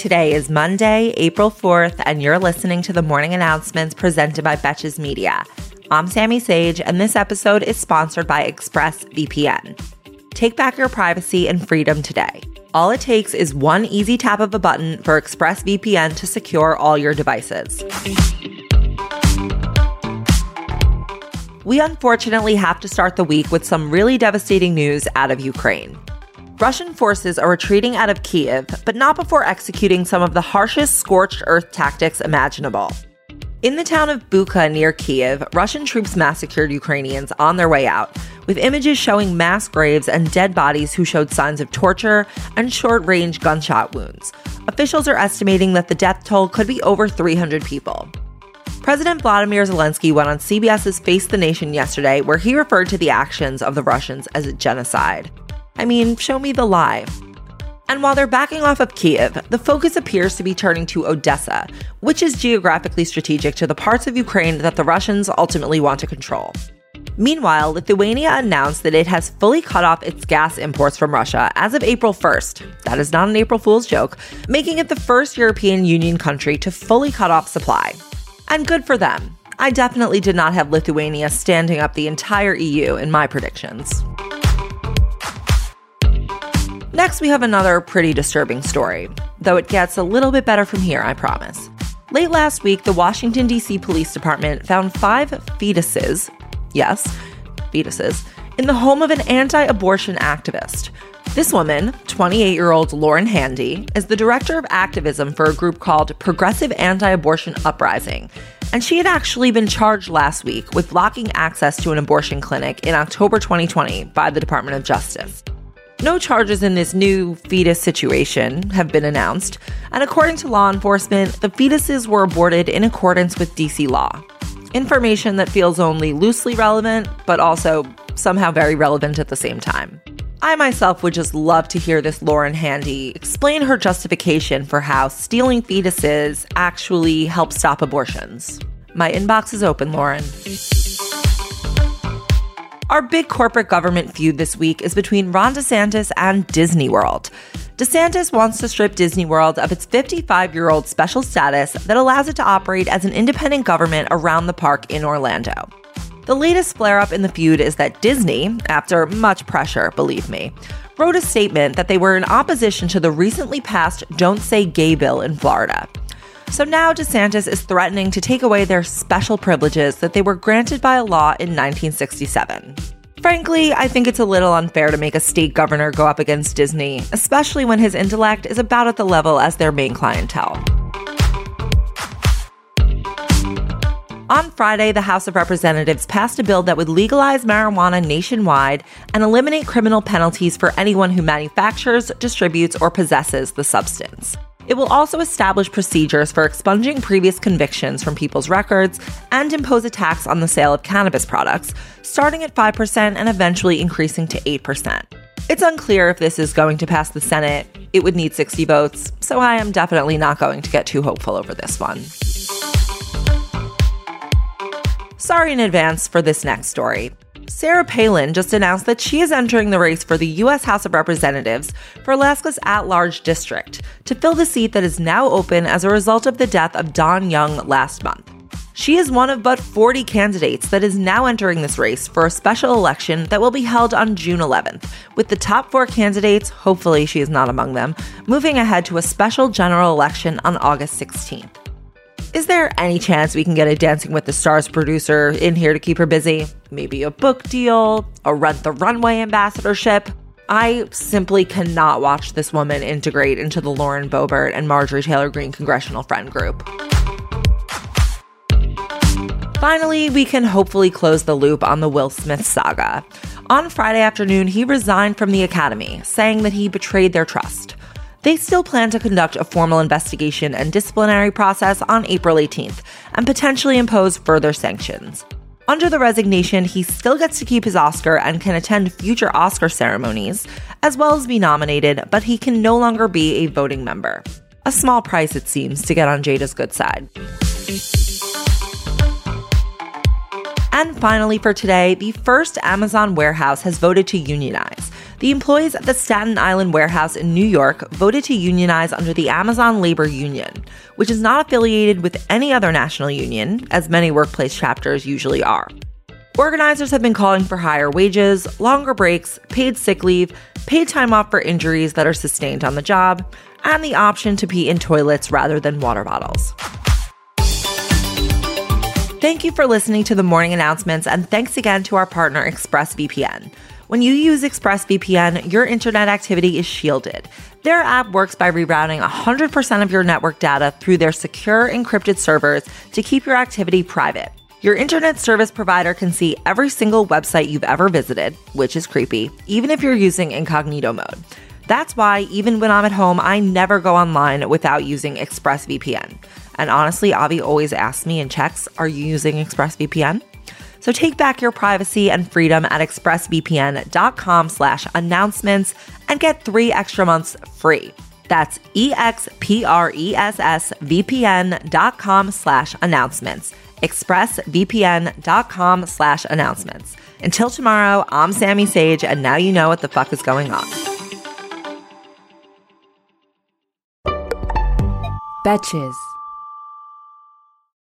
Today is Monday, April 4th, and you're listening to the morning announcements presented by Betches Media. I'm Sami Sage, and this episode is sponsored by ExpressVPN. Take back your privacy and freedom today. All it takes is one easy tap of a button for ExpressVPN to secure all your devices. We unfortunately have to start the week with some really devastating news out of Ukraine. Russian forces are retreating out of Kiev, but not before executing some of the harshest scorched earth tactics imaginable. In the town of Bucha near Kiev, Russian troops massacred Ukrainians on their way out, with images showing mass graves and dead bodies who showed signs of torture and short range gunshot wounds. Officials are estimating that the death toll could be over 300 people. President Vladimir Zelensky went on CBS's Face the Nation yesterday, where he referred to the actions of the Russians as a genocide. I mean, show me the lie. And while they're backing off of Kiev, the focus appears to be turning to Odessa, which is geographically strategic to the parts of Ukraine that the Russians ultimately want to control. Meanwhile, Lithuania announced that it has fully cut off its gas imports from Russia as of April 1st. That is not an April Fool's joke, making it the first European Union country to fully cut off supply. And good for them. I definitely did not have Lithuania standing up the entire EU in my predictions. Next, we have another pretty disturbing story, though it gets a little bit better from here, I promise. Late last week, the Washington, D.C. Police Department found five fetuses, yes, fetuses, in the home of an anti abortion activist. This woman, 28 year old Lauren Handy, is the director of activism for a group called Progressive Anti Abortion Uprising. And she had actually been charged last week with blocking access to an abortion clinic in October 2020 by the Department of Justice. No charges in this new fetus situation have been announced, and according to law enforcement, the fetuses were aborted in accordance with DC law. Information that feels only loosely relevant, but also somehow very relevant at the same time. I myself would just love to hear this Lauren Handy explain her justification for how stealing fetuses actually helps stop abortions. My inbox is open, Lauren. Our big corporate government feud this week is between Ron DeSantis and Disney World. DeSantis wants to strip Disney World of its 55 year old special status that allows it to operate as an independent government around the park in Orlando. The latest flare up in the feud is that Disney, after much pressure, believe me, wrote a statement that they were in opposition to the recently passed Don't Say Gay bill in Florida. So now DeSantis is threatening to take away their special privileges that they were granted by a law in 1967. Frankly, I think it's a little unfair to make a state governor go up against Disney, especially when his intellect is about at the level as their main clientele. On Friday, the House of Representatives passed a bill that would legalize marijuana nationwide and eliminate criminal penalties for anyone who manufactures, distributes, or possesses the substance. It will also establish procedures for expunging previous convictions from people's records and impose a tax on the sale of cannabis products, starting at 5% and eventually increasing to 8%. It's unclear if this is going to pass the Senate. It would need 60 votes, so I am definitely not going to get too hopeful over this one. Sorry in advance for this next story. Sarah Palin just announced that she is entering the race for the U.S. House of Representatives for Alaska's at large district to fill the seat that is now open as a result of the death of Don Young last month. She is one of but 40 candidates that is now entering this race for a special election that will be held on June 11th, with the top four candidates, hopefully she is not among them, moving ahead to a special general election on August 16th. Is there any chance we can get a Dancing with the Stars producer in here to keep her busy? Maybe a book deal, a Rent the Runway ambassadorship? I simply cannot watch this woman integrate into the Lauren Boebert and Marjorie Taylor Greene congressional friend group. Finally, we can hopefully close the loop on the Will Smith saga. On Friday afternoon, he resigned from the Academy, saying that he betrayed their trust. They still plan to conduct a formal investigation and disciplinary process on April 18th and potentially impose further sanctions. Under the resignation, he still gets to keep his Oscar and can attend future Oscar ceremonies, as well as be nominated, but he can no longer be a voting member. A small price, it seems, to get on Jada's good side. And finally, for today, the first Amazon warehouse has voted to unionize. The employees at the Staten Island warehouse in New York voted to unionize under the Amazon Labor Union, which is not affiliated with any other national union, as many workplace chapters usually are. Organizers have been calling for higher wages, longer breaks, paid sick leave, paid time off for injuries that are sustained on the job, and the option to pee in toilets rather than water bottles. Thank you for listening to the morning announcements, and thanks again to our partner, ExpressVPN. When you use ExpressVPN, your internet activity is shielded. Their app works by rerouting 100% of your network data through their secure encrypted servers to keep your activity private. Your internet service provider can see every single website you've ever visited, which is creepy, even if you're using incognito mode. That's why, even when I'm at home, I never go online without using ExpressVPN. And honestly, Avi always asks me and checks, Are you using ExpressVPN? So take back your privacy and freedom at expressvpn.com slash announcements and get three extra months free. That's E-X-P-R-E-S-S-V-P-N dot com slash announcements. expressvpn.com slash announcements. Until tomorrow, I'm Sami Sage, and now you know what the fuck is going on. Betches.